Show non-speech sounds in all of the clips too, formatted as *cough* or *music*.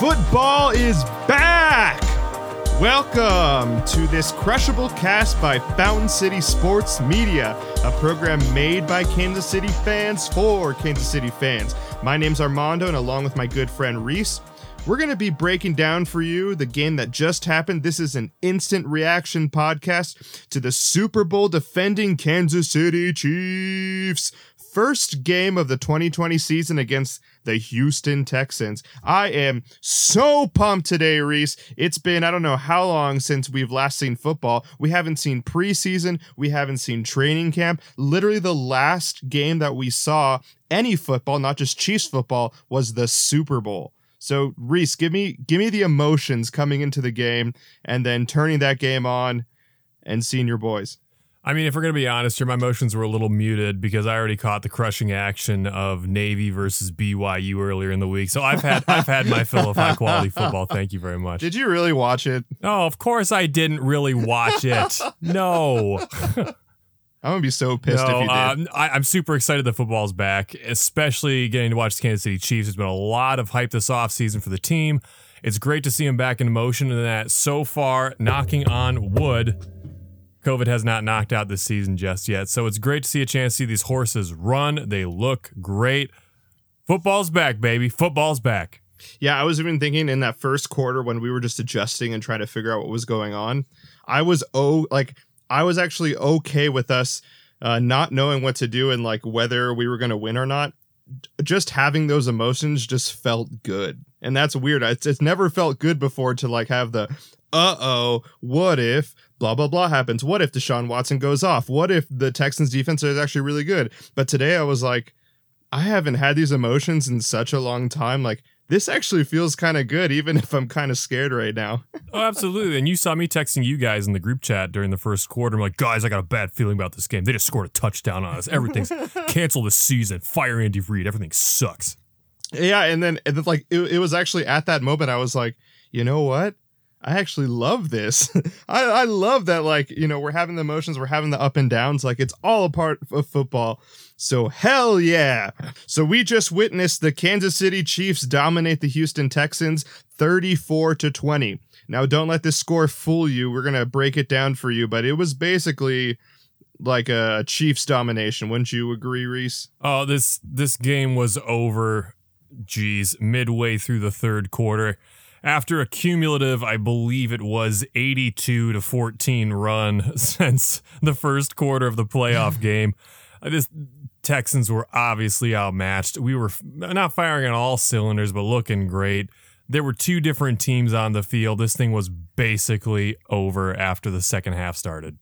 Football is back! Welcome to this crushable cast by Fountain City Sports Media, a program made by Kansas City fans for Kansas City fans. My name's Armando, and along with my good friend Reese, we're going to be breaking down for you the game that just happened. This is an instant reaction podcast to the Super Bowl defending Kansas City Chiefs. First game of the 2020 season against the Houston Texans. I am so pumped today, Reese. It's been, I don't know how long since we've last seen football. We haven't seen preseason, we haven't seen training camp. Literally, the last game that we saw any football, not just Chiefs football, was the Super Bowl. So Reese, give me give me the emotions coming into the game and then turning that game on and seeing your boys. I mean, if we're gonna be honest here, my emotions were a little muted because I already caught the crushing action of Navy versus BYU earlier in the week. So I've had I've had my fill of high quality *laughs* football. Thank you very much. Did you really watch it? Oh, of course I didn't really watch it. *laughs* No. *laughs* I'm gonna be so pissed no, if you did. Um, I, am super excited the football's back, especially getting to watch the Kansas City Chiefs. There's been a lot of hype this offseason for the team. It's great to see them back in motion, and that so far, knocking on wood, COVID has not knocked out this season just yet. So it's great to see a chance to see these horses run. They look great. Football's back, baby. Football's back. Yeah, I was even thinking in that first quarter when we were just adjusting and trying to figure out what was going on. I was oh like I was actually okay with us uh, not knowing what to do and like whether we were going to win or not. Just having those emotions just felt good, and that's weird. It's, it's never felt good before to like have the uh oh, what if blah blah blah happens? What if Deshaun Watson goes off? What if the Texans defense is actually really good? But today I was like, I haven't had these emotions in such a long time. Like this actually feels kind of good, even if I'm kind of scared right now. *laughs* oh, absolutely. And you saw me texting you guys in the group chat during the first quarter. I'm like, guys, I got a bad feeling about this game. They just scored a touchdown on us. Everything's *laughs* cancel the season. Fire Andy Reid. Everything sucks. Yeah, and then and then like it, it was actually at that moment I was like, you know what? I actually love this. *laughs* I, I love that, like, you know, we're having the emotions, we're having the up and downs, like it's all a part of football. So hell yeah. So we just witnessed the Kansas City Chiefs dominate the Houston Texans 34 to 20. Now don't let this score fool you. We're going to break it down for you, but it was basically like a Chiefs domination. Wouldn't you agree, Reese? Oh, this this game was over geez, midway through the third quarter after a cumulative, I believe it was 82 to 14 run *laughs* since the first quarter of the playoff *laughs* game. This Texans were obviously outmatched. We were not firing on all cylinders, but looking great. There were two different teams on the field. This thing was basically over after the second half started.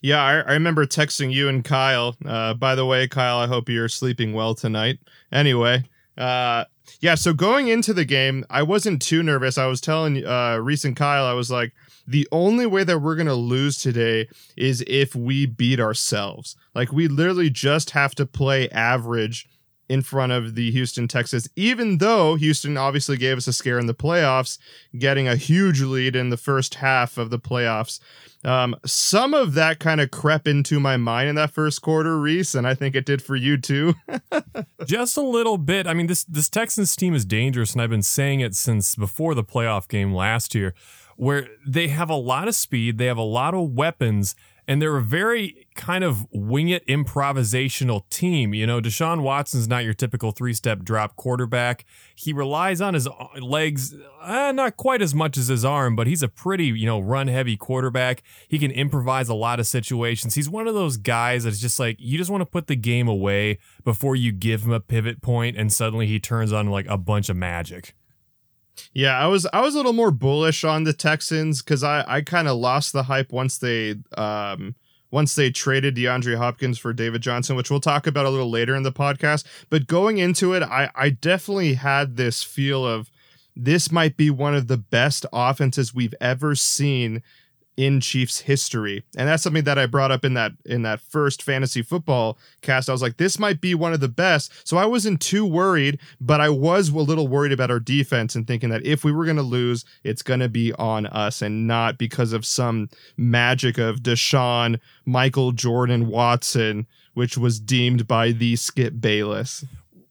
Yeah, I, I remember texting you and Kyle. Uh, by the way, Kyle, I hope you're sleeping well tonight. Anyway, uh, yeah, so going into the game, I wasn't too nervous. I was telling uh, Reese and Kyle, I was like, the only way that we're to lose today is if we beat ourselves. Like, we literally just have to play average in front of the Houston Texans, even though Houston obviously gave us a scare in the playoffs, getting a huge lead in the first half of the playoffs. Um, some of that kind of crept into my mind in that first quarter, Reese, and I think it did for you too. *laughs* Just a little bit. I mean, this this Texans team is dangerous, and I've been saying it since before the playoff game last year, where they have a lot of speed, they have a lot of weapons, and they're a very kind of wing it improvisational team. You know, Deshaun Watson's not your typical three step drop quarterback. He relies on his legs, uh, not quite as much as his arm, but he's a pretty, you know, run heavy quarterback. He can improvise a lot of situations. He's one of those guys that's just like, you just want to put the game away before you give him a pivot point and suddenly he turns on like a bunch of magic. Yeah, I was I was a little more bullish on the Texans because I I kind of lost the hype once they um once they traded DeAndre Hopkins for David Johnson, which we'll talk about a little later in the podcast. But going into it, I I definitely had this feel of this might be one of the best offenses we've ever seen in Chiefs history. And that's something that I brought up in that in that first fantasy football cast. I was like this might be one of the best. So I wasn't too worried, but I was a little worried about our defense and thinking that if we were going to lose, it's going to be on us and not because of some magic of Deshaun, Michael Jordan, Watson, which was deemed by the Skip Bayless.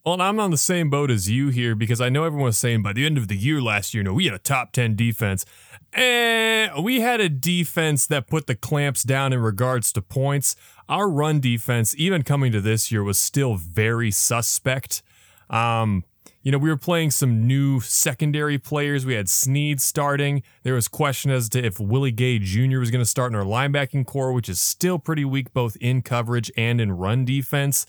Well, I'm on the same boat as you here because I know everyone was saying by the end of the year last year, no, we had a top 10 defense. And we had a defense that put the clamps down in regards to points. Our run defense, even coming to this year, was still very suspect. Um, you know, we were playing some new secondary players. We had Sneed starting. There was question as to if Willie Gay Jr. was going to start in our linebacking core, which is still pretty weak both in coverage and in run defense.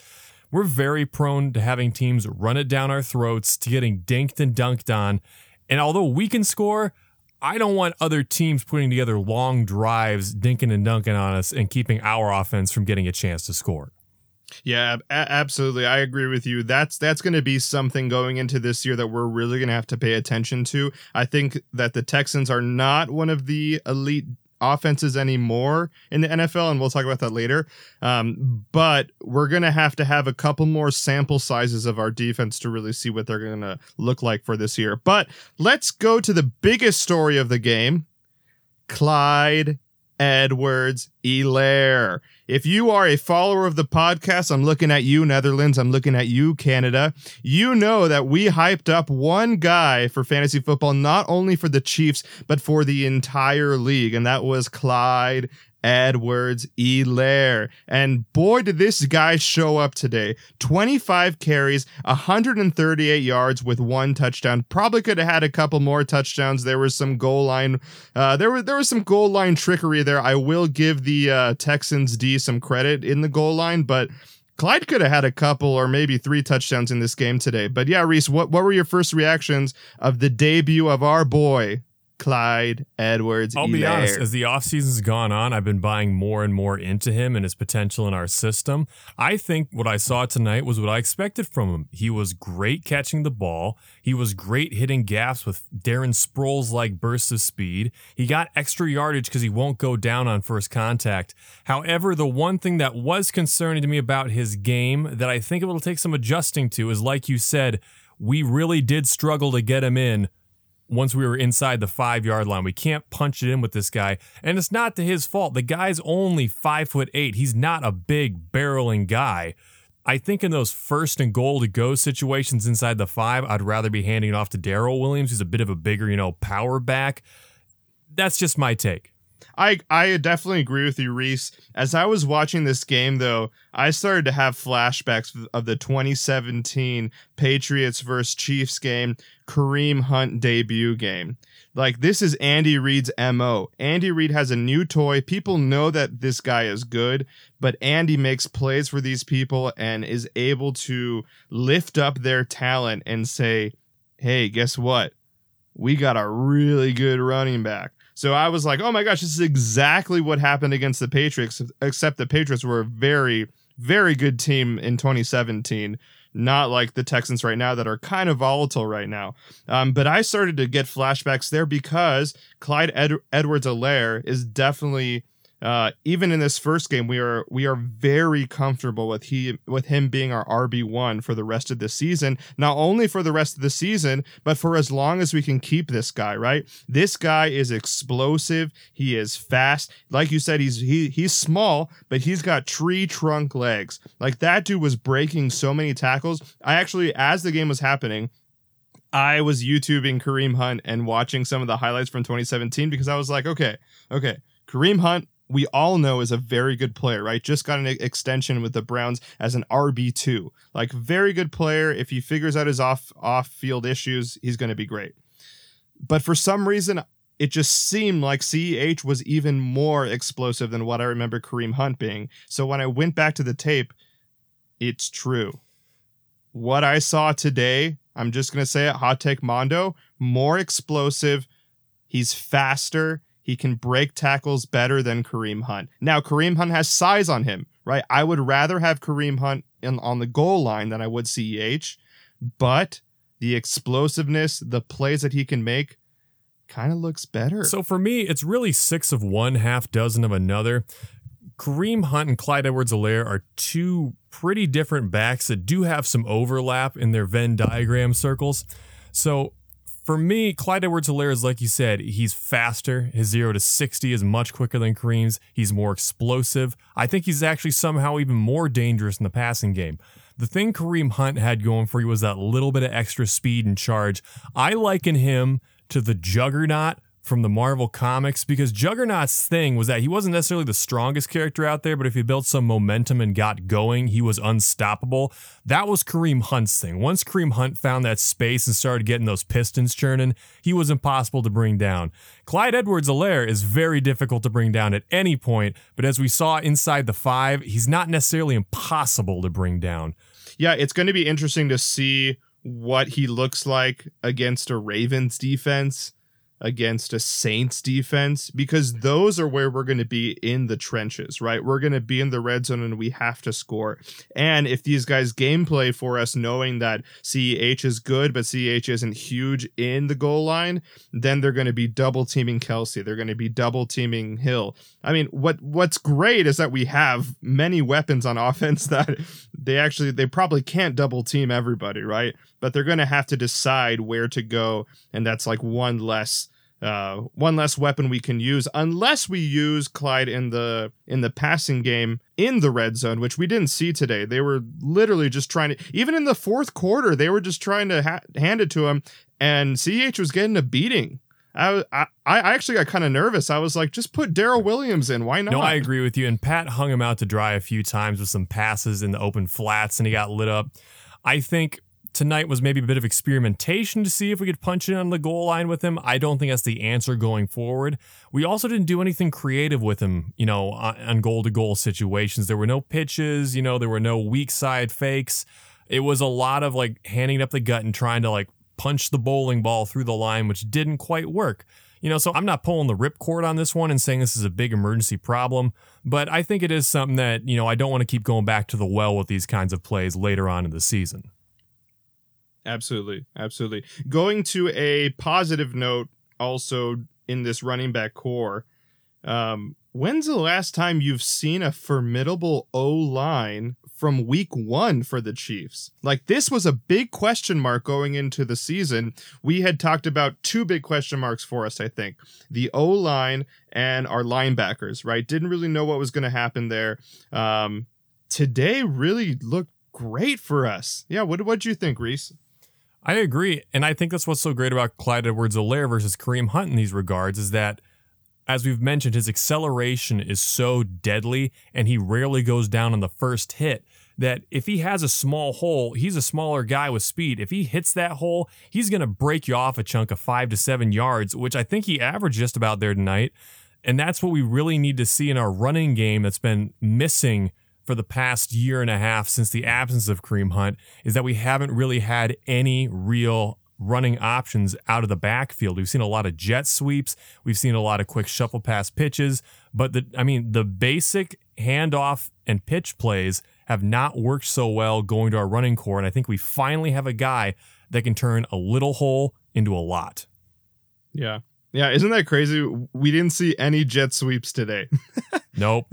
We're very prone to having teams run it down our throats, to getting dinked and dunked on. And although we can score, I don't want other teams putting together long drives, dinking and dunking on us, and keeping our offense from getting a chance to score. Yeah, a- absolutely. I agree with you. That's that's going to be something going into this year that we're really going to have to pay attention to. I think that the Texans are not one of the elite offenses anymore in the NFL, and we'll talk about that later. Um, but we're going to have to have a couple more sample sizes of our defense to really see what they're going to look like for this year. But let's go to the biggest story of the game Clyde Edwards Helaire. If you are a follower of the podcast, I'm looking at you, Netherlands. I'm looking at you, Canada. You know that we hyped up one guy for fantasy football, not only for the Chiefs, but for the entire league, and that was Clyde Edwards Helaire. And boy, did this guy show up today. 25 carries, 138 yards with one touchdown. Probably could have had a couple more touchdowns. There was some goal line, uh, there was there was some goal line trickery there. I will give the uh, Texans D some credit in the goal line, but Clyde could have had a couple or maybe three touchdowns in this game today. But yeah, Reese, what, what were your first reactions of the debut of our boy, Clyde Edwards. I'll be honest, as the offseason's gone on, I've been buying more and more into him and his potential in our system. I think what I saw tonight was what I expected from him. He was great catching the ball. He was great hitting gaps with Darren Sproles like bursts of speed. He got extra yardage because he won't go down on first contact. However, the one thing that was concerning to me about his game that I think it will take some adjusting to is like you said, we really did struggle to get him in once we were inside the five yard line. We can't punch it in with this guy. And it's not to his fault. The guy's only five foot eight. He's not a big barreling guy. I think in those first and goal to go situations inside the five, I'd rather be handing it off to Darrel Williams, who's a bit of a bigger, you know, power back. That's just my take. I I definitely agree with you, Reese. As I was watching this game, though, I started to have flashbacks of the 2017 Patriots versus Chiefs game, Kareem Hunt debut game. Like this is Andy Reid's MO. Andy Reid has a new toy. People know that this guy is good, but Andy makes plays for these people and is able to lift up their talent and say, "Hey, guess what? We got a really good running back." So I was like, oh my gosh, this is exactly what happened against the Patriots, except the Patriots were a very, very good team in 2017. Not like the Texans right now that are kind of volatile right now. Um, but I started to get flashbacks there because Clyde Ed- Edwards Helaire is definitely uh, even in this first game, we are we are very comfortable with he with him being our RB one for the rest of the season. Not only for the rest of the season, but for as long as we can keep this guy. Right, this guy is explosive. He is fast. Like you said, he's he he's small, but he's got tree trunk legs. Like that dude was breaking so many tackles. I actually, as the game was happening, I was YouTubing Kareem Hunt and watching some of the highlights from 2017 because I was like, okay, okay, Kareem Hunt we all know is a very good player, right? Just got an extension with the Browns as an RB2. Like very good player. If he figures out his off off field issues, he's going to be great. But for some reason, it just seemed like CEH was even more explosive than what I remember Kareem Hunt being. So when I went back to the tape, it's true. What I saw today, I'm just going to say it, hot take Mondo, more explosive. He's faster he can break tackles better than Kareem Hunt. Now, Kareem Hunt has size on him, right? I would rather have Kareem Hunt in, on the goal line than I would CEH, but the explosiveness, the plays that he can make, kind of looks better. So for me, it's really six of one, half dozen of another. Kareem Hunt and Clyde Edwards Helaire are two pretty different backs that do have some overlap in their Venn diagram circles. So for me, Clyde Edwards Helaire is like you said, he's faster. His 0 to 60 is much quicker than Kareem's. He's more explosive. I think he's actually somehow even more dangerous in the passing game. The thing Kareem Hunt had going for you was that little bit of extra speed and charge. I liken him to the juggernaut from the Marvel comics because Juggernaut's thing was that he wasn't necessarily the strongest character out there, but if he built some momentum and got going, he was unstoppable. That was Kareem Hunt's thing. Once Kareem Hunt found that space and started getting those pistons churning, he was impossible to bring down. Clyde Edwards Helaire is very difficult to bring down at any point, but as we saw inside the five, he's not necessarily impossible to bring down. Yeah, it's going to be interesting to see what he looks like against a Ravens defense against a Saints defense because those are where we're going to be in the trenches, right? We're going to be in the red zone and we have to score. And if these guys gameplay for us knowing that CEH is good, but CEH isn't huge in the goal line, then they're going to be double teaming Kelce. They're going to be double teaming Hill. I mean, what what's great is that we have many weapons on *laughs* offense that they actually they probably can't double team everybody, right? But they're going to have to decide where to go and that's like one less uh, one less weapon we can use unless we use Clyde in the in the passing game in the red zone, which we didn't see today. They were literally just trying to even in the fourth quarter, they were just trying to ha- hand it to him, and CH was getting a beating. I, I, I actually got kind of nervous. I was like, just put Darrel Williams in. Why not? No, I agree with you. And Pat hung him out to dry a few times with some passes in the open flats, and he got lit up. I think tonight was maybe a bit of experimentation to see if we could punch in on the goal line with him. I don't think that's the answer going forward. We also didn't do anything creative with him, you know, on goal to goal situations. There were no pitches, you know, there were no weak side fakes. It was a lot of like handing up the gut and trying to like punch the bowling ball through the line, which didn't quite work. You know, so I'm not pulling the ripcord on this one and saying this is a big emergency problem, but I think it is something that, you know, I don't want to keep going back to the well with these kinds of plays later on in the season. Absolutely. Absolutely. Going to a positive note also in this running back core. Um, when's the last time you've seen a formidable O line from week one for the Chiefs? Like, this was a big question mark going into the season. We had talked about two big question marks for us, I think the O line and our linebackers, right? Didn't really know what was going to happen there. Um, today really looked great for us. Yeah, what what you think, Reese? I agree. And I think that's what's so great about Clyde Edwards Helaire versus Kareem Hunt in these regards is that, as we've mentioned, his acceleration is so deadly and he rarely goes down on the first hit that if he has a small hole, he's a smaller guy with speed. If he hits that hole, he's going to break you off a chunk of five to seven yards, which I think he averaged just about there tonight. And that's what we really need to see in our running game that's been missing for the past year and a half since the absence of Kareem Hunt is that we haven't really had any real running options out of the backfield. We've seen a lot of jet sweeps, we've seen a lot of quick shuffle pass pitches, but the I mean the basic handoff and pitch plays have not worked so well going to our running core and I think we finally have a guy that can turn a little hole into a lot. Yeah. Yeah, isn't that crazy? We didn't see any jet sweeps today. *laughs* nope,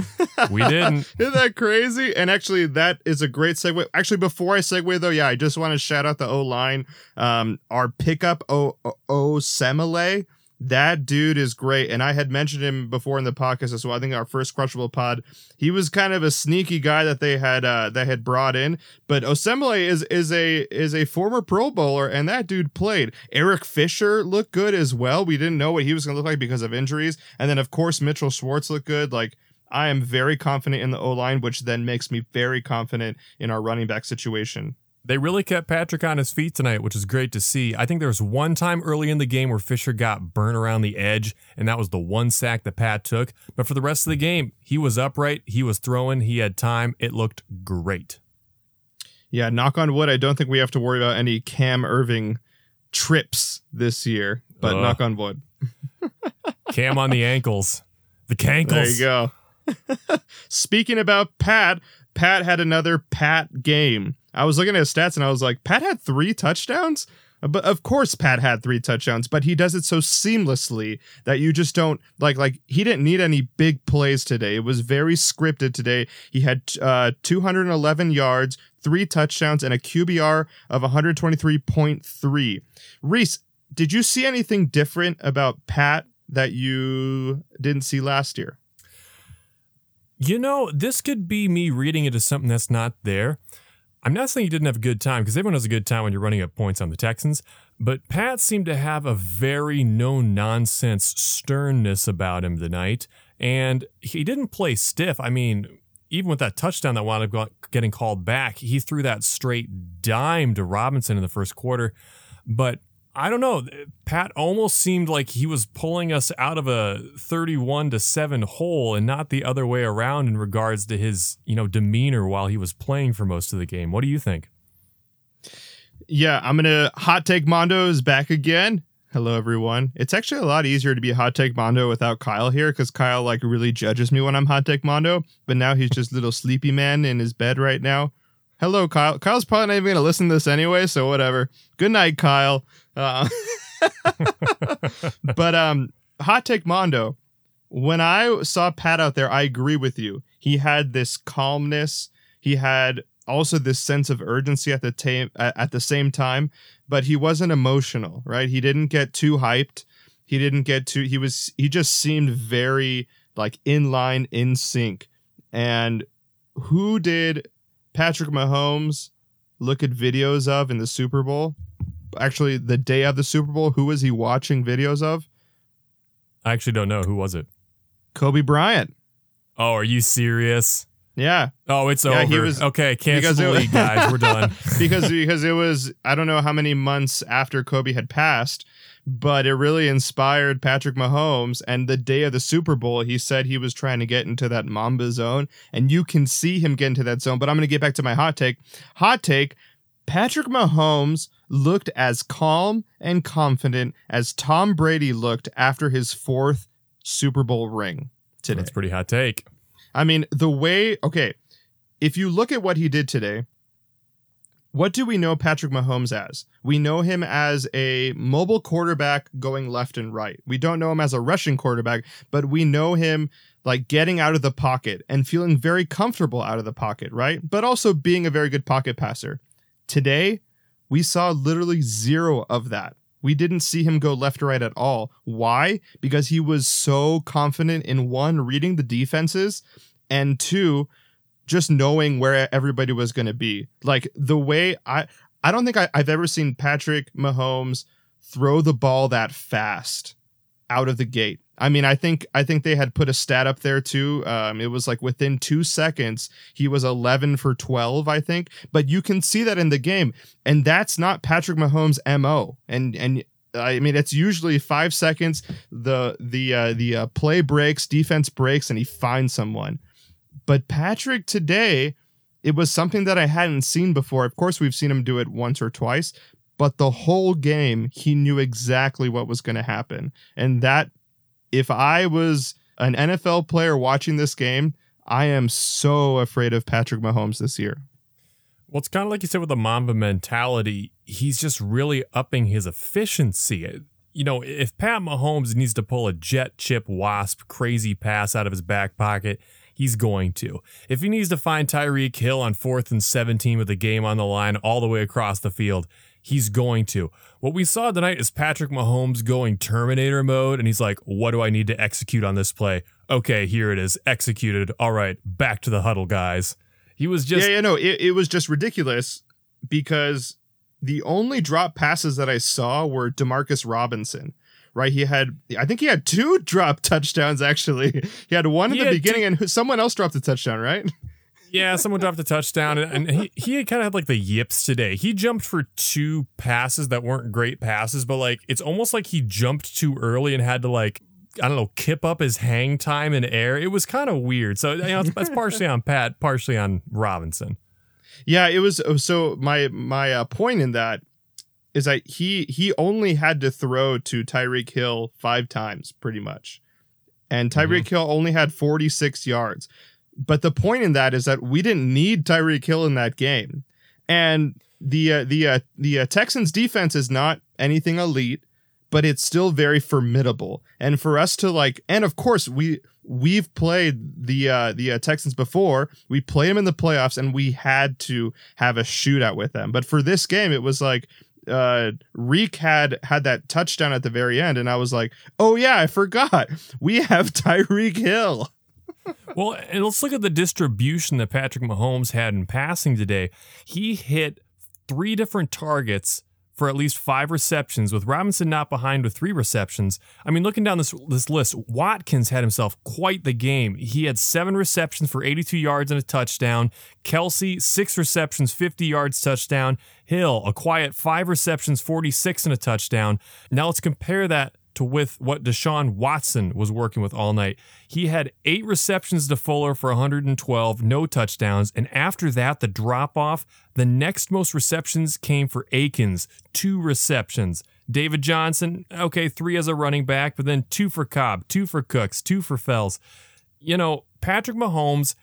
we didn't. *laughs* isn't that crazy? And actually, that is a great segue. Actually, before I segue though, yeah, I just want to shout out the O line. Um, our pickup O Osemele that dude is great. And I had mentioned him before in the podcast as well. I think our first crushable pod. He was kind of a sneaky guy that they had uh that had brought in. But Osemele is is a is a former pro bowler and that dude played. Eric Fisher looked good as well. We didn't know what he was gonna look like because of injuries. And then of course Mitchell Schwartz looked good. Like I am very confident in the O line, which then makes me very confident in our running back situation. They really kept Patrick on his feet tonight, which is great to see. I think there was one time early in the game where Fisher got burnt around the edge, and that was the one sack that Pat took. But for the rest of the game, he was upright, he was throwing, he had time. It looked great. Yeah, knock on wood, I don't think we have to worry about any Cam Erving trips this year, but uh, knock on wood. Cam on the *laughs* ankles. The cankles. There you go. *laughs* Speaking about Pat, Pat had another Pat game. I was looking at his stats and I was like, Pat had three touchdowns? But of course Pat had three touchdowns, but he does it so seamlessly that you just don't like like he didn't need any big plays today. It was very scripted today. He had uh 211 yards, three touchdowns and a QBR of 123.3. Reese, did you see anything different about Pat that you didn't see last year? You know, this could be me reading as something that's not there. I'm not saying he didn't have a good time because everyone has a good time when you're running up points on the Texans, but Pat seemed to have a very no nonsense sternness about him tonight. And he didn't play stiff. I mean, even with that touchdown that wound up getting called back, he threw that straight dime to Robinson in the first quarter. But I don't know. Pat almost seemed like he was pulling us out of a 31 to 7 hole and not the other way around in regards to his, you know, demeanor while he was playing for most of the game. What do you think? Yeah, I'm going to hot take Mondo is back again. Hello everyone. It's actually a lot easier to be hot take Mondo without Kyle here cuz Kyle like really judges me when I'm hot take Mondo, but now he's just little sleepy man in his bed right now. Hello, Kyle. Kyle's probably not even going to listen to this anyway, so whatever. Good night, Kyle. Uh, *laughs* but um, hot take Mondo. When I saw Pat out there, I agree with you. He had this calmness. He had also this sense of urgency at the ta- at the same time, but he wasn't emotional, right? He didn't get too hyped. He didn't get too. He was. He just seemed very like in line, in sync. And who did Patrick Mahomes look at videos of in the Super Bowl? Actually, the day of the Super Bowl, who was he watching videos of? I actually don't know. Who was it? Kobe Bryant. Oh, are you serious? Yeah. Oh, it's yeah, over. He was, okay, cancel the league, guys. We're done. *laughs* because because it was I don't know how many months after Kobe had passed, but it really inspired Patrick Mahomes. And the day of the Super Bowl, he said he was trying to get into that Mamba zone, and you can see him get into that zone. But I'm going to get back to my hot take. Hot take: Patrick Mahomes looked as calm and confident as Tom Brady looked after his fourth Super Bowl ring today. That's pretty hot take. I mean, the way, okay, if you look at what he did today, what do we know Patrick Mahomes as? We know him as a mobile quarterback going left and right. We don't know him as a rushing quarterback, but we know him like getting out of the pocket and feeling very comfortable out of the pocket, right? But also being a very good pocket passer. Today, we saw literally zero of that. We didn't see him go left or right at all. Why? Because he was so confident in one, reading the defenses, and two, just knowing where everybody was going to be. Like the way I, I don't think I, I've ever seen Patrick Mahomes throw the ball that fast out of the gate. I mean, I think I think they had put a stat up there too. Um, it was like within two seconds he was 11 for 12, I think. But you can see that in the game, and that's not Patrick Mahomes' mo. And and I mean, it's usually five seconds. The the uh, the uh, play breaks, defense breaks, and he finds someone. But Patrick today, it was something that I hadn't seen before. Of course, we've seen him do it once or twice, but the whole game he knew exactly what was going to happen, and that if I was an NFL player watching this game, I am so afraid of Patrick Mahomes this year. Well, it's kind of like you said with the Mamba mentality. He's just really upping his efficiency. You know, if Pat Mahomes needs to pull a jet chip wasp crazy pass out of his back pocket, he's going to. If he needs to find Tyreek Hill on fourth and 17 with the game on the line all the way across the field, he's going to. What we saw tonight is Patrick Mahomes going Terminator mode, and he's like, What do I need to execute on this play? Okay, here it is, executed. All right, back to the huddle, guys. He was just. Yeah, yeah, no, it, it was just ridiculous because the only drop passes that I saw were Demarcus Robinson. Right, he had. I think he had two *laughs* drop touchdowns. Actually, he had one at the beginning, two- and someone else dropped a touchdown. Right. Yeah, someone dropped a touchdown, and, he he kind of had like the yips today. He jumped for two passes that weren't great passes, but like it's almost like he jumped too early and had to like I don't know kip up his hang time in air. It was kind of weird. So you know, that's partially on Pat, partially on Robinson. Yeah, it was. So my my uh, point in that is that he he only had to throw to Tyreek Hill five times, pretty much, and Tyreek mm-hmm. Hill only had forty six yards. But the point in that is that we didn't need Tyreek Hill in that game, and the uh, the uh, the uh, Texans defense is not anything elite, but it's still very formidable. And for us to like, and of course we we've played the uh, the uh, Texans before. We played them in the playoffs, and we had to have a shootout with them. But for this game, it was like uh Reek had had that touchdown at the very end and I was like, "Oh yeah, I forgot. *laughs* We have Tyreek Hill." Well, and let's look at the distribution that Patrick Mahomes had in passing today. He hit three different targets for at least five receptions, with Robinson not behind with three receptions. I mean, looking down this this list, Watkins had himself quite the game. He had seven receptions for 82 yards and a touchdown. Kelce, six receptions, 50 yards, touchdown. Hill, a quiet five receptions, 46 and a touchdown. Now let's compare that to with what Deshaun Watson was working with all night. He had eight receptions to Fuller for 112, no touchdowns. And after that, the drop off, the next most receptions came for Akins, two receptions. David Johnson, okay, three as a running back, but then two for Cobb, two for Cooks, two for Fells. You know, Patrick Mahomes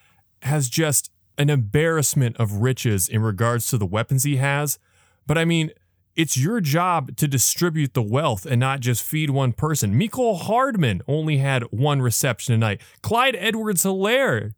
has just an embarrassment of riches in regards to the weapons he has. But I mean, it's your job to distribute the wealth and not just feed one person. Mecole Hardman only had one reception tonight. Clyde Edwards Helaire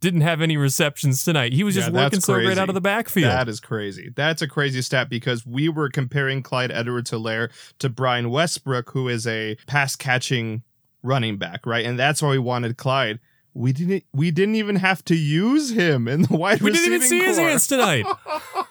didn't have any receptions tonight. He was just Yeah, working so great out of the backfield. That is crazy. That's a crazy stat because we were comparing Clyde Edwards Helaire to Brian Westbrook, who is a pass catching running back, right? And that's why we wanted Clyde. We didn't we didn't even have to use him in the wide we didn't even see his core. hands tonight. *laughs*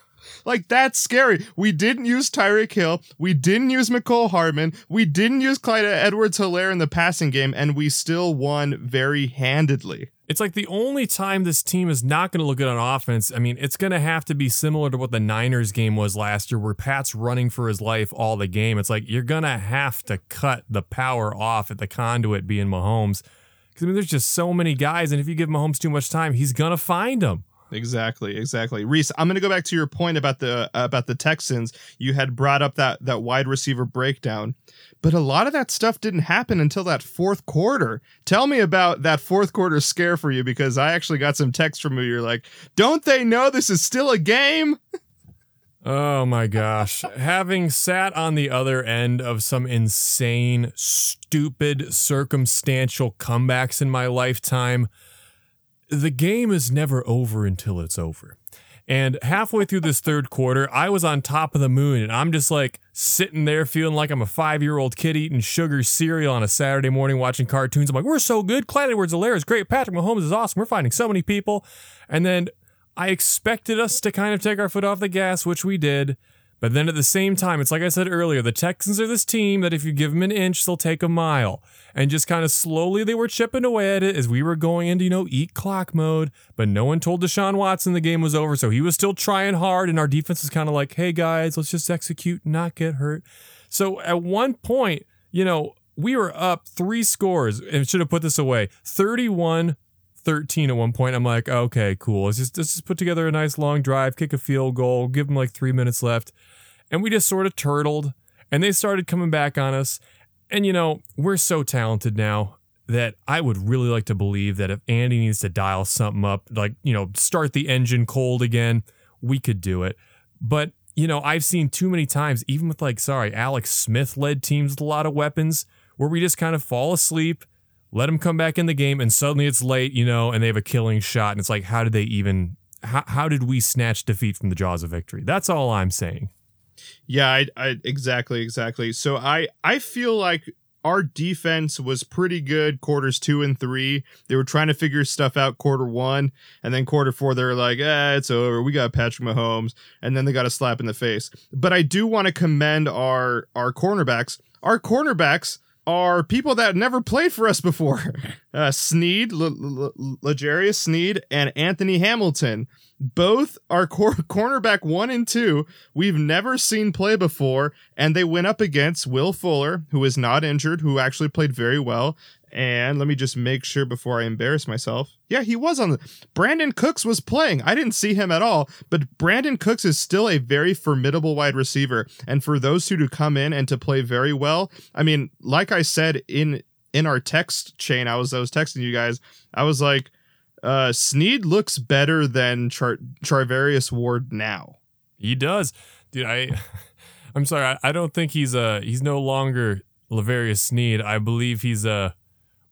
Like that's scary. We didn't use Tyreek Hill. We didn't use Mecole Hardman. We didn't use Clyde Edwards Helaire in the passing game, and we still won very handedly. It's like the only time this team is not going to look good on offense. I mean, it's going to have to be similar to what the Niners game was last year, where Pat's running for his life all the game. It's like you're going to have to cut the power off at the conduit being Mahomes. Because, I mean, there's just so many guys, and if you give Mahomes too much time, he's going to find them. Exactly, exactly. Reese, I'm going to go back to your point about the about the Texans. You had brought up that that wide receiver breakdown, but a lot of that stuff didn't happen until that fourth quarter. Tell me about that fourth quarter scare for you because I actually got some text from you. You're like, "Don't they know this is still a game?" *laughs* Oh my gosh. Having sat on the other end of some insane, stupid, circumstantial comebacks in my lifetime, the game is never over until it's over. And halfway through this third quarter, I was on top of the moon and I'm just like sitting there feeling like I'm a five year old kid eating sugar cereal on a Saturday morning watching cartoons. I'm like, we're so good. Clyde Edwards Helaire is great. Patrick Mahomes is awesome. We're finding so many people. And then I expected us to kind of take our foot off the gas, which we did. But then at the same time, it's like I said earlier, the Texans are this team that if you give them an inch, they'll take a mile. And just kind of slowly they were chipping away at it as we were going into, you know, eat clock mode. But no one told Deshaun Watson the game was over. So he was still trying hard. And our defense was kind of like, hey guys, let's just execute, not get hurt. So at one point, you know, we were up three scores and should have put this away 31 13 at one point. I'm like, okay, cool. Let's just, let's just put together a nice long drive, kick a field goal, give them like three minutes left. And we just sort of turtled and they started coming back on us. And, you know, we're so talented now that I would really like to believe that if Andy needs to dial something up, like, you know, start the engine cold again, we could do it. But, you know, I've seen too many times, even with like, sorry, Alex Smith led teams with a lot of weapons, where we just kind of fall asleep, let them come back in the game, and suddenly it's late, you know, and they have a killing shot. And it's like, how did they even, how, how did we snatch defeat from the jaws of victory? That's all I'm saying. Yeah, I, I exactly, exactly. So I I feel like our defense was pretty good quarters two and three. They were trying to figure stuff out quarter one, and then quarter four they're like, eh, it's over. We got Patrick Mahomes, and then they got a slap in the face. But I do want to commend our our cornerbacks. Our cornerbacks are people that never played for us before. *laughs* Uh, Sneed, L'Jarius Sneed, and Anthony Hamilton. Both are cor- *laughs* cornerback one and two. We've never seen play before, and they went up against Will Fuller, who is not injured, who actually played very well. And let me just make sure before I embarrass myself. Yeah, he was on the. Brandin Cooks was playing. I didn't see him at all, but Brandin Cooks is still a very formidable wide receiver. And for those two to come in and to play very well, I mean, like I said in in our text chain, I was I was texting you guys. I was like, uh, Sneed looks better than Char- Charvarius Ward now. He does, dude. I, *laughs* I'm sorry. I, I don't think he's uh he's no longer Lavarius Sneed. I believe he's uh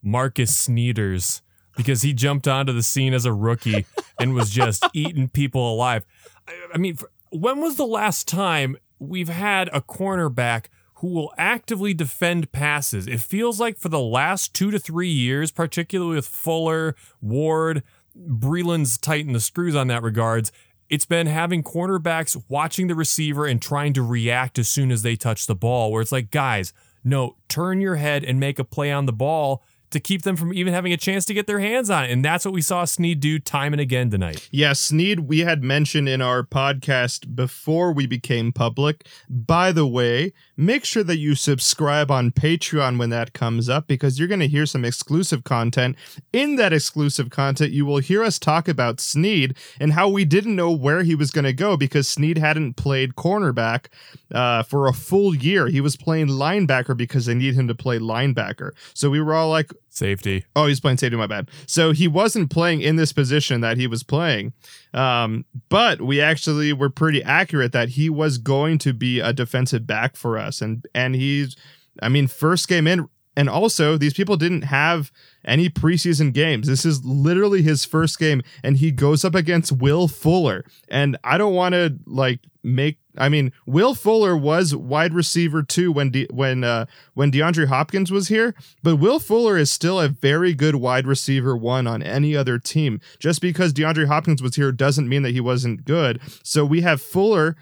Marcus Sneeders because he jumped onto the scene as a rookie *laughs* and was just eating people alive. I, I mean, for, when was the last time we've had a cornerback who will actively defend passes. It feels like for the last two to three years, particularly with Fuller, Ward, Breeland's tighten the screws on that regards. It's been having cornerbacks watching the receiver and trying to react as soon as they touch the ball, where it's like, guys, no, turn your head and make a play on the ball to keep them from even having a chance to get their hands on it. And that's what we saw Sneed do time and again tonight. Yeah, Sneed, we had mentioned in our podcast before we became public. By the way, make sure that you subscribe on Patreon when that comes up because you're going to hear some exclusive content. In that exclusive content, you will hear us talk about Sneed and how we didn't know where he was going to go because Sneed hadn't played cornerback uh, for a full year. He was playing linebacker because they need him to play linebacker. So we were all like, Safety. Oh, he's playing safety. My bad. So he wasn't playing in this position that he was playing. Um, but we actually were pretty accurate that he was going to be a defensive back for us, and and he's, I mean, first game in, and also these people didn't have any preseason games. This is literally his first game, and he goes up against Will Fuller. And I don't want to like make. I mean, Will Fuller was wide receiver too when De, when uh, when DeAndre Hopkins was here, but Will Fuller is still a very good wide receiver one on any other team. Just because DeAndre Hopkins was here doesn't mean that he wasn't good. So we have Fuller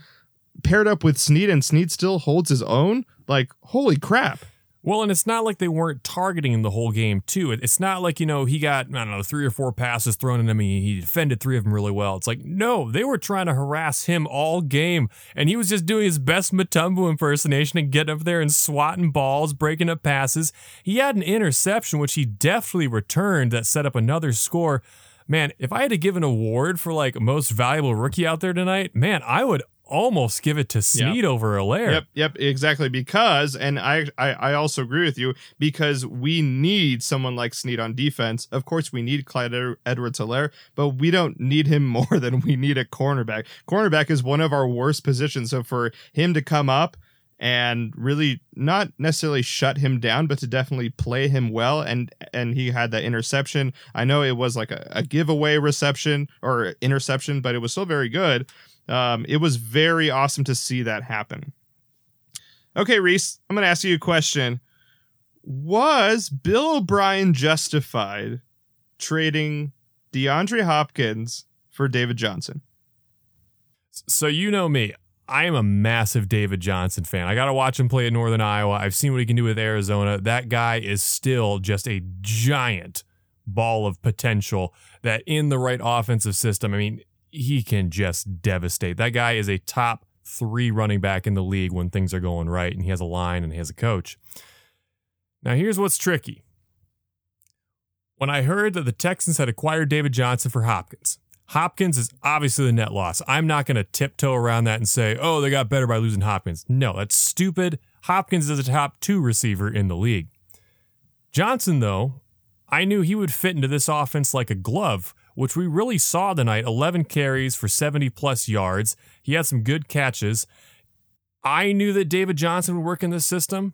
paired up with Sneed, and Sneed still holds his own. Like, holy crap! Well, and it's not like they weren't targeting him the whole game, too. It's not like, you know, he got, I don't know, three or four passes thrown at him. He, he defended three of them really well. It's like, no, they were trying to harass him all game. And he was just doing his best Mutombo impersonation and getting up there and swatting balls, breaking up passes. He had an interception, which he definitely returned that set up another score. Man, if I had to give an award for like most valuable rookie out there tonight, man, I would almost give it to Sneed yep. over Helaire. Yep, yep, exactly. Because, and I, I, I also agree with you because we need someone like Sneed on defense. Of course, we need Clyde Edwards Helaire, but we don't need him *laughs* more than we need a cornerback. Cornerback is one of our worst positions. So for him to come up and really not necessarily shut him down, but to definitely play him well. And and he had that interception. I know it was like a, a giveaway reception or interception, but it was still very good. Um, it was very awesome to see that happen. Okay, Reese, I'm going to ask you a question. Was Bill O'Brien justified trading DeAndre Hopkins for David Johnson? So, you know me. I am a massive David Johnson fan. I got to watch him play at Northern Iowa. I've seen what he can do with Arizona. That guy is still just a giant ball of potential that in the right offensive system. I mean, he can just devastate. That guy is a top three running back in the league when things are going right, and he has a line and he has a coach. Now, here's what's tricky. When I heard that the Texans had acquired David Johnson for Hopkins, Hopkins is obviously the net loss. I'm not going to tiptoe around that and say, oh, they got better by losing Hopkins. No, that's stupid. Hopkins is a top two receiver in the league. Johnson, though, I knew he would fit into this offense like a glove which we really saw tonight 11 carries for 70 plus yards. He had some good catches. I knew that David Johnson would work in this system.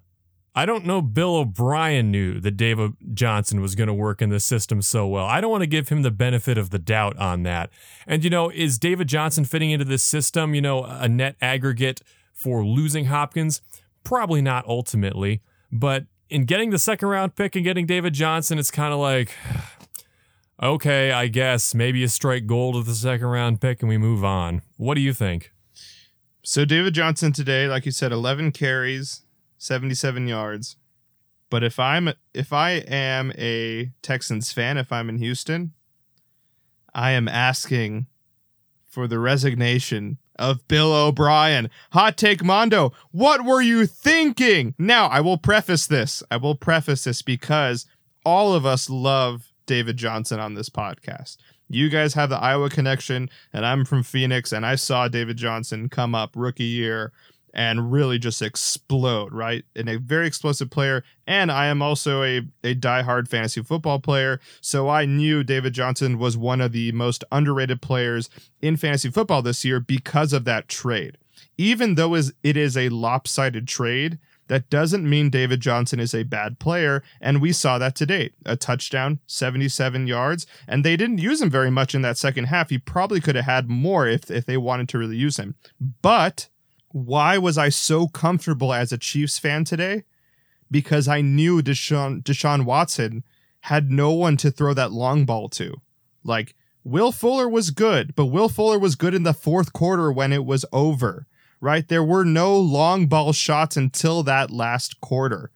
I don't know Bill O'Brien knew that David Johnson was going to work in this system so well. I don't want to give him the benefit of the doubt on that. And, you know, is David Johnson fitting into this system, you know, a net aggregate for losing Hopkins? Probably not ultimately. But in getting the second round pick and getting David Johnson, it's kind of like, *sighs* okay, I guess maybe a strike gold with the second round pick and we move on. What do you think? So David Johnson today, like you said, 11 carries, 77 yards. But if I'm if I am a Texans fan, if I'm in Houston, I am asking for the resignation of Bill O'Brien. Hot take Mondo, what were you thinking? Now, I will preface this. I will preface this because all of us love David Johnson on this podcast. You guys have the Iowa connection, and I'm from Phoenix, and I saw David Johnson come up rookie year and really just explode, right? And a very explosive player. And I am also a, a diehard fantasy football player. So I knew David Johnson was one of the most underrated players in fantasy football this year because of that trade. Even though it is a lopsided trade, that doesn't mean David Johnson is a bad player, and we saw that to date. A touchdown, 77 yards, and they didn't use him very much in that second half. He probably could have had more if, if they wanted to really use him. But why was I so comfortable as a Chiefs fan today? Because I knew Deshaun Deshaun Watson had no one to throw that long ball to. Like Will Fuller was good, but Will Fuller was good in the fourth quarter when it was over, right? There were no long ball shots until that last quarter.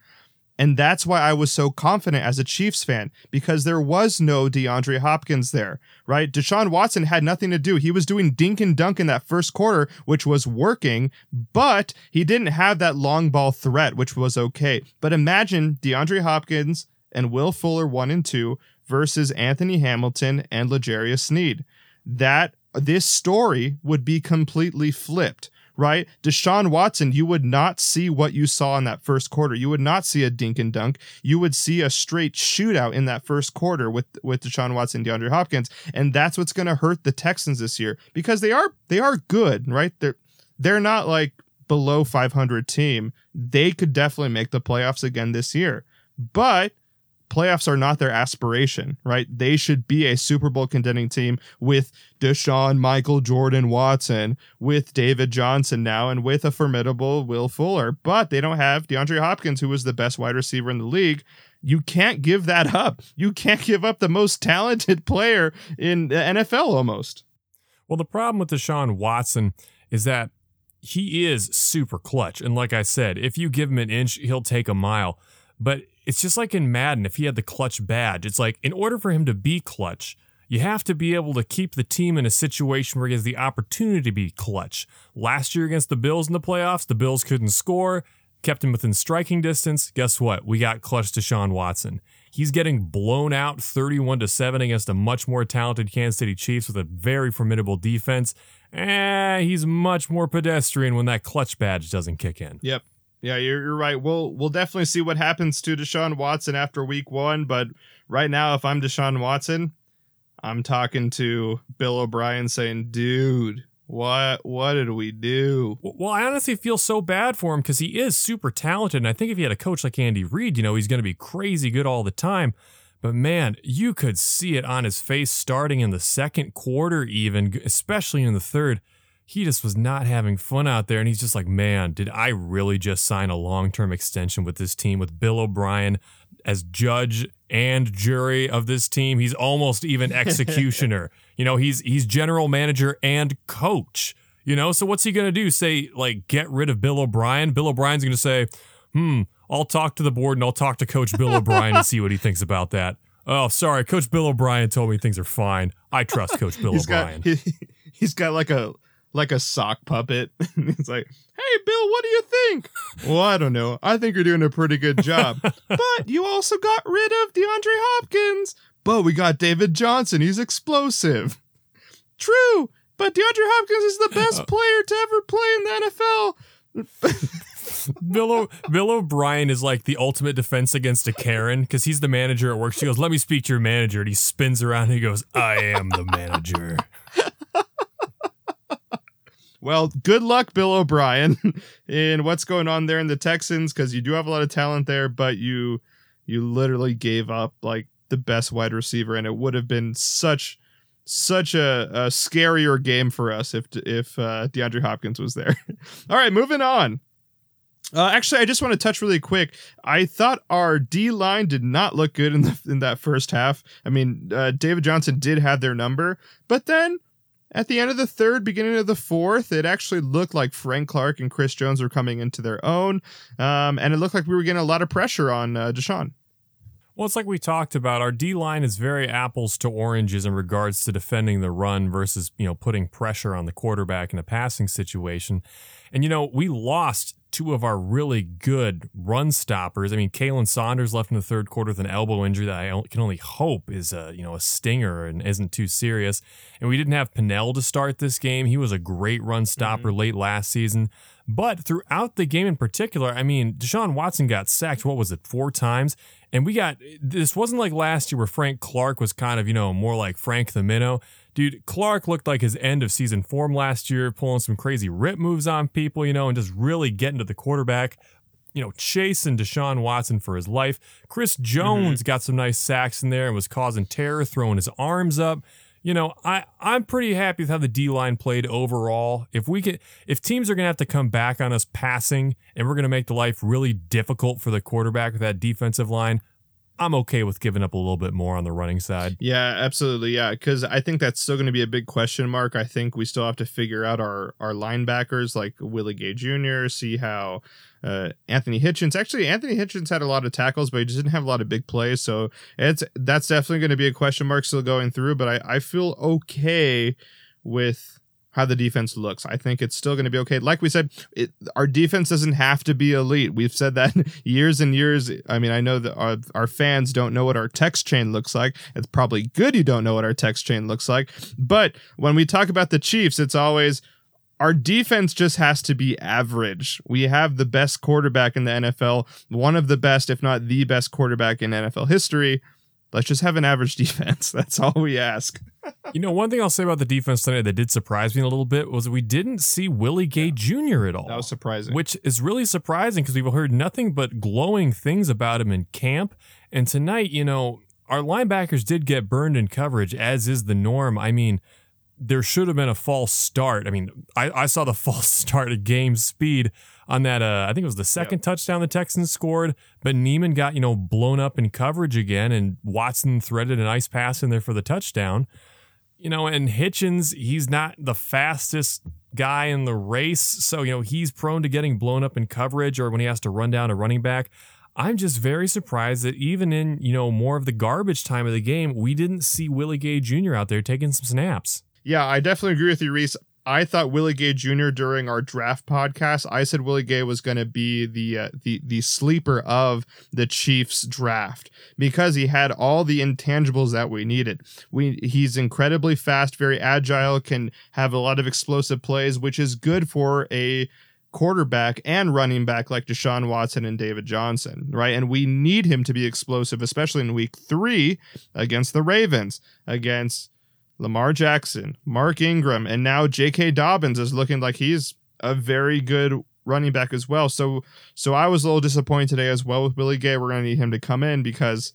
And that's why I was so confident as a Chiefs fan because there was no DeAndre Hopkins there, right? Deshaun Watson had nothing to do. He was doing dink and dunk in that first quarter, which was working, but he didn't have that long ball threat, which was okay. But imagine DeAndre Hopkins and Will Fuller one and two versus Anthony Hamilton and L'Jarius Sneed. That this story would be completely flipped right? Deshaun Watson, you would not see what you saw in that first quarter. You would not see a dink and dunk. You would see a straight shootout in that first quarter with with Deshaun Watson, DeAndre Hopkins, and that's what's going to hurt the Texans this year because they are they are good, right? They're they're not like below 500 team. They could definitely make the playoffs again this year, but playoffs are not their aspiration, right? They should be a Super Bowl contending team with Deshaun, Michael, Jordan, Watson, with David Johnson now, and with a formidable Will Fuller. But they don't have DeAndre Hopkins, who was the best wide receiver in the league. You can't give that up. You can't *laughs* give up the most talented player in the NFL almost. Well, the problem with Deshaun Watson is that he is super clutch. And like I said, if you give him an inch, he'll take a mile. But it's just like in Madden, if he had the clutch badge, it's like in order for him to be clutch, you have to be able to keep the team in a situation where he has the opportunity to be clutch. Last year against the Bills in the playoffs, the Bills couldn't score, kept him within striking distance. Guess what? We got clutch Deshaun Watson. He's getting blown out 31 to 7 against a much more talented Kansas City Chiefs with a very formidable defense. Eh, he's much more pedestrian when that clutch badge doesn't kick in. Yep. Yeah, you're, you're right. We'll we'll definitely see what happens to Deshaun Watson after week one. But right now, if I'm Deshaun Watson, I'm talking to Bill O'Brien saying, dude, what what did we do? Well, I honestly feel so bad for him because he is super talented. And I think if he had a coach like Andy Reid, you know, he's going to be crazy good all the time. But man, you could see it on his face starting in the second quarter, even, especially in the third he just was not having fun out there. And he's just like, man, did I really just sign a long term extension with this team with Bill O'Brien as judge and jury of this team? He's almost even *laughs* executioner. you know, he's he's general manager and coach. You know, so what's he gonna do? Say like get rid of Bill O'Brien? Bill O'Brien's gonna say, hmm, I'll talk to the board and I'll talk to Coach Bill O'Brien and see what he thinks about that. Oh, sorry, Coach Bill O'Brien told me things are fine. I trust Coach Bill he's O'Brien. Got, he, *laughs* he's got like a like a sock puppet. *laughs* it's like, hey, Bill, what do you think? *laughs* well, I don't know. I think you're doing a pretty good job. *laughs* but you also got rid of DeAndre Hopkins. But we got David Johnson. He's explosive. True. But DeAndre Hopkins is the best uh. player to ever play in the NFL. Bill, o- Bill O'Brien is like the ultimate defense against a Karen because he's the manager at work. She goes, Let me speak to your manager. And he spins around and he goes, I am the manager. Well, good luck, Bill O'Brien, *laughs* in what's going on there in the Texans because you do have a lot of talent there, but you you literally gave up like the best wide receiver, and it would have been such such a, a scarier game for us if if uh, DeAndre Hopkins was there. *laughs* All right, moving on. Uh, actually, I just want to touch really quick. I thought our D line did not look good in the in that first half. I mean, uh, David Johnson did have their number, but then at the end of the third, beginning of the fourth, it actually looked like Frank Clark and Chris Jones were coming into their own, um, and it looked like we were getting a lot of pressure on uh, Deshaun. Well, it's like we talked about. Our D line is very apples to oranges in regards to defending the run versus you know putting pressure on the quarterback in a passing situation. And you know we lost two of our really good run stoppers. I mean, Khalen Saunders left in the third quarter with an elbow injury that I can only hope is a you know a stinger and isn't too serious. And we didn't have Pennel to start this game. He was a great run stopper mm-hmm. late last season. But throughout the game in particular, I mean, Deshaun Watson got sacked, what was it, four times? And we got, this wasn't like last year where Frank Clark was kind of, you know, more like Frank the Minnow. Dude, Clark looked like his end of season form last year, pulling some crazy rip moves on people, you know, and just really getting to the quarterback, you know, chasing Deshaun Watson for his life. Chris Jones mm-hmm. got some nice sacks in there and was causing terror, throwing his arms up. you know, I I'm pretty happy with how the D line played overall. If we can, if teams are going to have to come back on us passing, and we're going to make the life really difficult for the quarterback with that defensive line, I'm okay with giving up a little bit more on the running side. Yeah, absolutely. Yeah, because I think that's still going to be a big question mark. I think we still have to figure out our our linebackers like Willie Gay Jr. See how uh, Anthony Hitchens. Actually, Anthony Hitchens had a lot of tackles, but he just didn't have a lot of big plays. So it's that's definitely going to be a question mark still going through. But I I feel okay with how the defense looks. I think it's still going to be okay. Like we said, it, our defense doesn't have to be elite. We've said that *laughs* years and years. I mean, I know that our, our fans don't know what our text chain looks like. It's probably good you don't know what our text chain looks like. But when we talk about the Chiefs, it's always our defense just has to be average. We have the best quarterback in the NFL, one of the best, if not the best quarterback in NFL history. Let's just have an average *laughs* defense. That's all we ask. you know, one thing I'll say about the defense tonight that did surprise me a little bit was we didn't see Willie Gay yeah. Jr. at all. That was surprising. Which is really surprising because we've heard nothing but glowing things about him in camp. And tonight, you know, our linebackers did get burned in coverage, as is the norm. I mean, there should have been a false start. I mean, I, I saw the *laughs* false start at game speed on that. Uh, I think it was the second yep. touchdown the Texans scored, but Niemann got you know blown up in coverage again, and Watson threaded a nice pass in there for the touchdown. You know, and Hitchens, he's not the fastest guy in the race, so you know he's prone to getting blown up in coverage or when he has to run down a running back. I'm just very surprised that even in, you know, more of the garbage time of the game, we didn't see Willie Gay Jr. out there taking some snaps. Yeah, I definitely agree with you, Reese. I thought Willie Gay Jr. during our draft podcast. I said Willie Gay was going to be the uh, the the sleeper of the Chiefs draft because he had all the intangibles that we needed. We he's incredibly fast, very agile, can have a lot of explosive plays, which is good for a quarterback and running back like Deshaun Watson and David Johnson, right? And we need him to be explosive, especially in week three against the Ravens, against Lamar Jackson, Mark Ingram, and now J.K. Dobbins is looking like he's a very good running back as well. So so I was a little disappointed today as well with Willie Gay. We're going to need him to come in because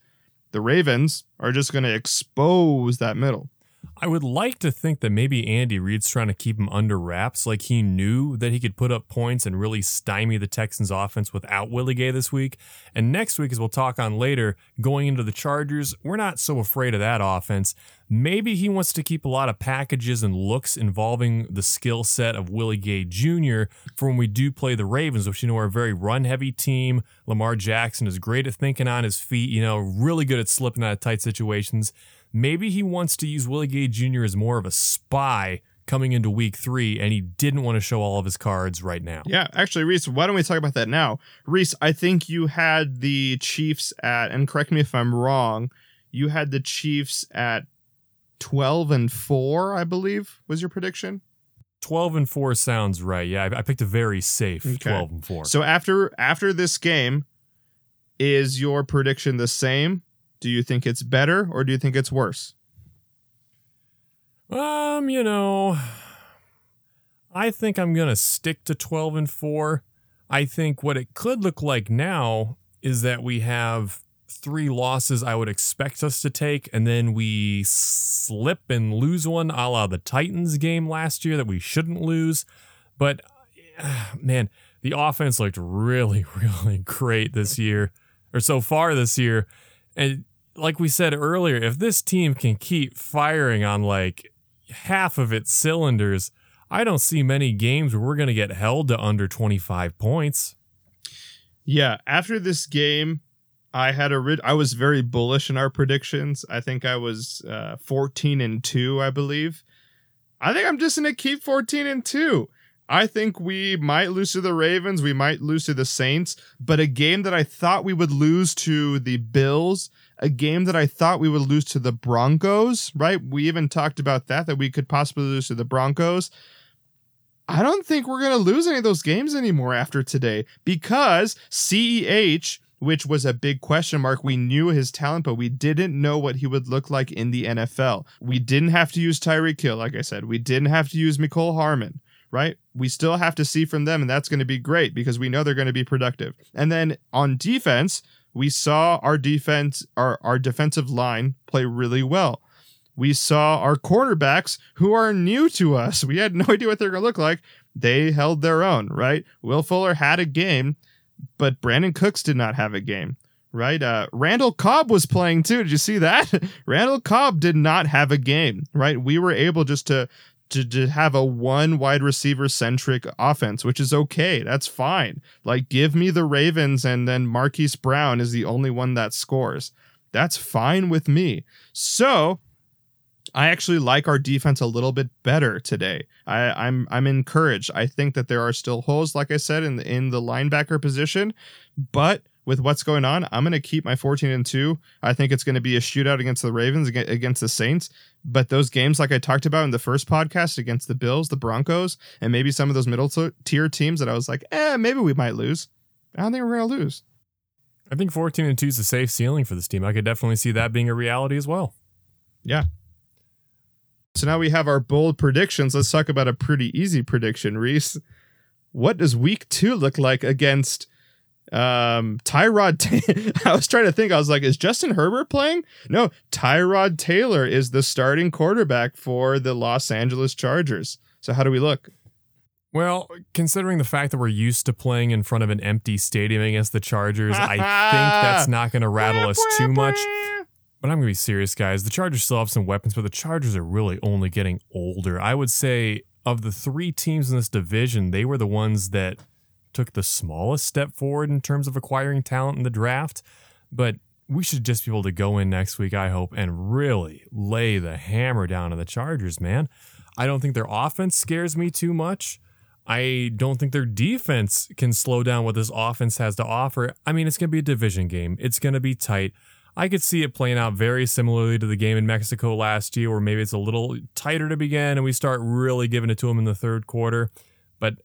the Ravens are just going to expose that middle. I would like to think that maybe Andy Reid's trying to keep him under wraps. Like he knew that he could put up points and really stymie the Texans offense without Willie Gay this week. And next week, as we'll talk on later, going into the Chargers, we're not so afraid of that offense. Maybe he wants to keep a lot of packages and looks involving the skill set of Willie Gay Jr. for when we do play the Ravens, which you know are a very run heavy team. Lamar Jackson is great at thinking on his feet, you know, really good at slipping out of tight situations. Maybe he wants to use Willie Gay Jr. as more of a spy coming into week three, and he didn't want to show all of his cards right now. Yeah, actually, Reese, why don't we talk about that now? Reese, I think you had the Chiefs at, and correct me if I'm wrong, you had the Chiefs at 12 and 4, I believe, was your prediction? 12 and 4 sounds right. Yeah, I, picked a very safe okay. 12 and 4. So after after this game, is your prediction the same do you think it's better or do you think it's worse? Um, you know, I think I'm going to stick to 12 and 4. I think what it could look like now is that we have three losses I would expect us to take, and then we slip and lose one a la the Titans game last year that we shouldn't lose. But *sighs* man, the offense looked really, *laughs* really great this year, or so far this year. And like we said earlier, if this team can keep firing on like half of its cylinders, I don't see many games where we're going to get held to under 25 points. Yeah, after this game, I had a rid- I was very bullish in our predictions. I think I was uh, 14 and 2, I believe. I think I'm just going to keep 14 and 2. I think we might lose to the Ravens, we might lose to the Saints, but a game that I thought we would lose to the Bills a game that I thought we would lose to the Broncos, right? We even talked about that, that we could possibly lose to the Broncos. I don't think we're going to lose any of those games anymore after today because CEH, which was a big question mark, we knew his talent, but we didn't know what he would look like in the NFL. We didn't have to use Tyreek Hill, like I said. We didn't have to use Mecole Hardman right? We still have to see from them, and that's going to be great because we know they're going to be productive. And then on defense, we saw our defense, our, our defensive line play really well. we saw our cornerbacks who are new to us. We had no *laughs* idea what they're going to look like. They held their own, right? Will Fuller had a game, but Brandin Cooks did not have a game, right? Uh, Randall Cobb was playing too. Did you see that? *laughs* Randall Cobb did not have a game, right? We were able just to to, to have a one wide receiver centric offense, which is okay. That's fine. Like, give me the Ravens, and then Marquise Brown is the only one that scores. That's fine with me. So, I actually like our defense a little bit better today. I, I'm I'm encouraged. I think that there are still holes, like I said, in the, in the linebacker position, but with what's going on, I'm going to keep my 14 and 2. I think it's going to be a shootout against the Ravens, against the Saints. But those games, like I talked about in the first podcast against the Bills, the Broncos, and maybe some of those middle tier teams that I was like, eh, maybe we might lose. I don't think we're going to lose. I think 14 and 2 is a safe ceiling for this team. I could definitely see that being a reality as well. Yeah. So now we have our bold predictions. Let's talk about a pretty easy prediction, Reese. What does week two look like against um Tyrod *laughs* I was trying to think I was like is Justin Herbert playing? No, Tyrod Taylor is the starting quarterback for the Los Angeles Chargers. So how do we look? Well, considering the fact that we're used to playing in front of an empty stadium against the Chargers, I think *laughs* that's not going to rattle us too much. But I'm going to be serious, guys. The Chargers still have some weapons, but the Chargers are really only getting older. I would say of the three teams in this division, they were the ones that took the smallest step forward in terms of acquiring talent in the draft, but we should just be able to go in next week, I hope, and really lay the hammer down on the Chargers, man. I don't think their offense scares me too much. I don't think their defense can slow down what this offense has to offer. I mean, it's going to be a division game, it's going to be tight. I could see it playing out very similarly to the game in Mexico last year, where maybe it's a little tighter to begin and we start really giving it to them in the third quarter. But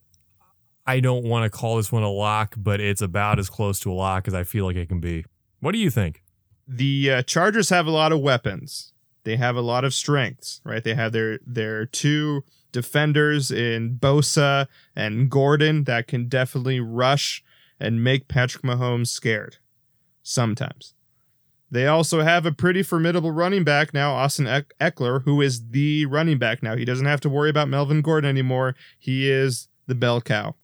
I don't want to call this one a lock, but it's about as close to a lock as I feel like it can be. What do you think? The uh, Chargers have a lot of weapons. They have a lot of strengths, right? They have their their two defenders in Bosa and Gordon that can definitely rush and make Patrick Mahomes scared. Sometimes. They also have a pretty formidable running back now, Austin Ekeler, who is the running back now. He doesn't have to worry about Melvin Gordon anymore. He is the bell cow.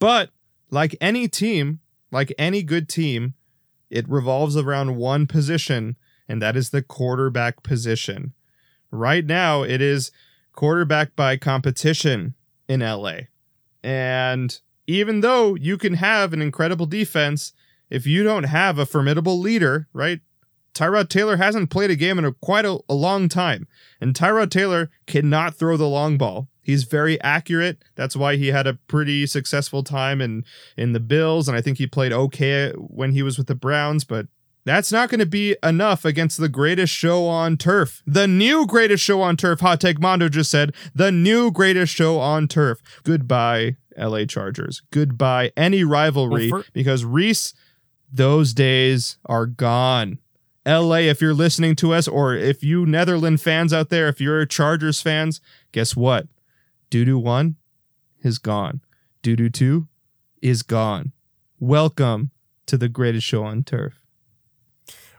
But like any team, like any good team, it revolves around one position, and that is the quarterback position. Right now, it is quarterback by competition in LA. And even though you can have an incredible defense, if you don't have a formidable leader, right? Tyrod Taylor hasn't played a game in a, quite a, a long time, and Tyrod Taylor cannot throw the long ball. He's very accurate. That's why he had a pretty successful time in in the Bills, and I think he played okay when he was with the Browns. But that's not going to be enough against the greatest show on turf. The new greatest show on turf. Hot Take Mondo just said the new greatest show on turf. Goodbye, LA Chargers. Goodbye any rivalry well, for- because Reese, those days are gone. LA, if you're listening to us, or if you Netherland fans out there, if you're Chargers fans, guess what? Doo doo 1 is gone. Doo doo 2 is gone. Welcome to the greatest show on turf.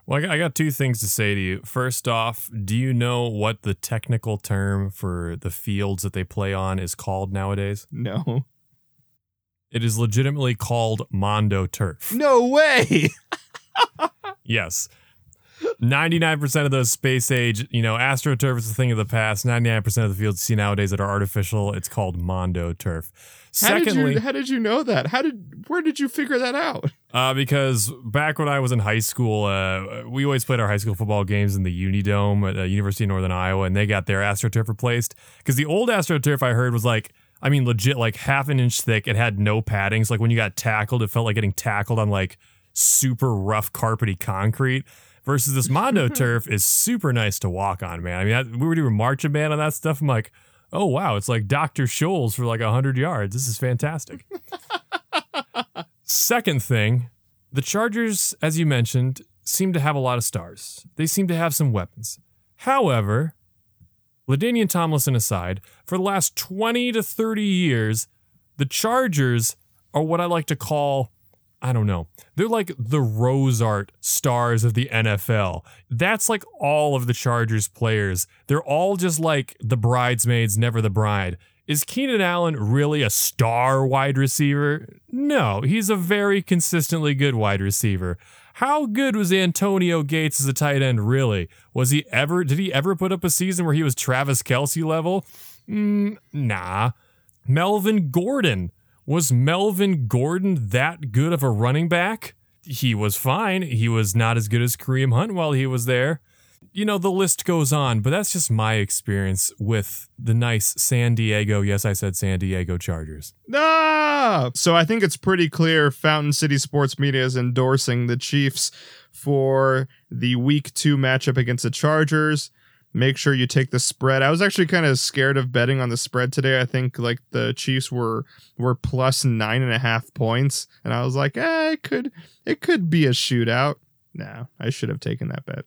Well, I got two things to say to you. First off, do you know what the technical term for the fields that they play on is called nowadays? No. It is legitimately called Mondo Turf. No way. *laughs* yes. 99% of those space age, you know, AstroTurf is a thing of the past. 99% of the fields you see nowadays that are artificial, it's called Mondo Turf. Secondly, how did, you, how did you know that? How did where did you figure that out? *laughs* Uh, because back when I was in high school, uh, we always played our high school football games in the Unidome at the University of Northern Iowa, and they got their AstroTurf replaced. Because the old AstroTurf I heard was like, I mean, legit, like half an inch thick. It had no paddings. Like when you got tackled, it felt like getting tackled on like super rough carpety concrete versus this Mondo mm-hmm. turf is super nice to walk on, man. I mean, I, we were doing marching band on that stuff. I'm like, oh wow, it's like Dr. Scholl's for like hundred yards. This is fantastic. *laughs* Second thing, the Chargers, as you mentioned, seem to have a lot of stars. They seem to have some weapons. However, LaDainian Tomlinson aside, for the last 20 to 30 years, the Chargers are what I like to call I don't know. They're like the rose art stars of the NFL. That's like all of the Chargers players. They're all just like the bridesmaids, never the bride. Is Keenan Allen really a star wide receiver? No, he's a very consistently good wide receiver. How good was Antonio Gates as a tight end, really? Was he ever, did he ever put up a season where he was Travis Kelce level? Mm, nah. Melvin Gordon. Was Melvin Gordon that good of a running back? He was fine. He was not as good as Kareem Hunt while he was there you know, the list goes on, but that's just my experience with the nice San Diego, yes, I said San Diego Chargers. Ah! So I think it's pretty clear Fountain City Sports Media is endorsing the Chiefs for the week two matchup against the Chargers. Make sure you take the spread. I was actually kind of scared of betting on the spread today. I think like the Chiefs were were plus nine and a half points, and I was like, eh, it could it could be a shootout. No, I should have taken that bet.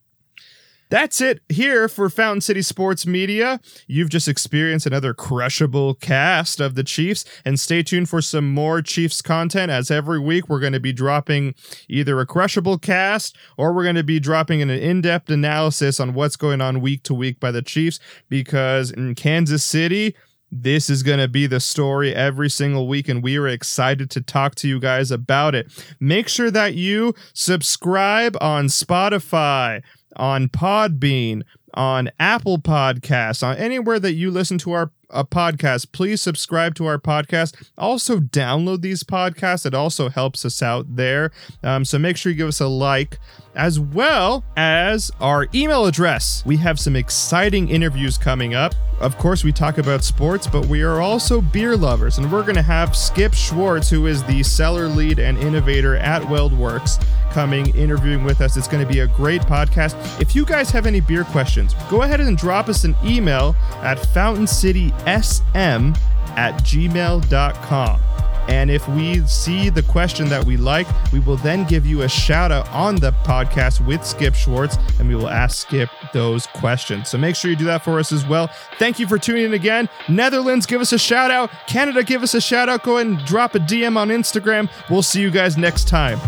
That's it here for Fountain City Sports Media. You've just experienced another crushable cast of the Chiefs, and stay tuned for some more Chiefs content. As every week, we're going to be dropping either a crushable cast or we're going to be dropping an in depth analysis on what's going on week to week by the Chiefs because in Kansas City, this is going to be the story every single week, and we are excited to talk to you guys about it. Make sure that you subscribe on Spotify, on Podbean, on Apple Podcasts, on anywhere that you listen to our a podcast, please subscribe to our podcast. Also, download these podcasts. It also helps us out there. Um, so make sure you give us a like, as well as our email address. We have some exciting interviews coming up. Of course, we talk about sports, but we are also beer lovers, and we're going to have Skip Schwartz, who is the cellar lead and innovator at WeldWerks, coming interviewing with us. It's going to be a great podcast. If you guys have any beer questions, go ahead and drop us an email at fountaincitysm at gmail.com. And if we see the question that we like, we will then give you a shout out on the podcast with Skip Schwartz and we will ask Skip those questions. So make sure you do that for us as well. Thank you for tuning in again. Netherlands, give us a shout out. Canada, give us a shout out. Go and drop a DM on Instagram. We'll see you guys next time.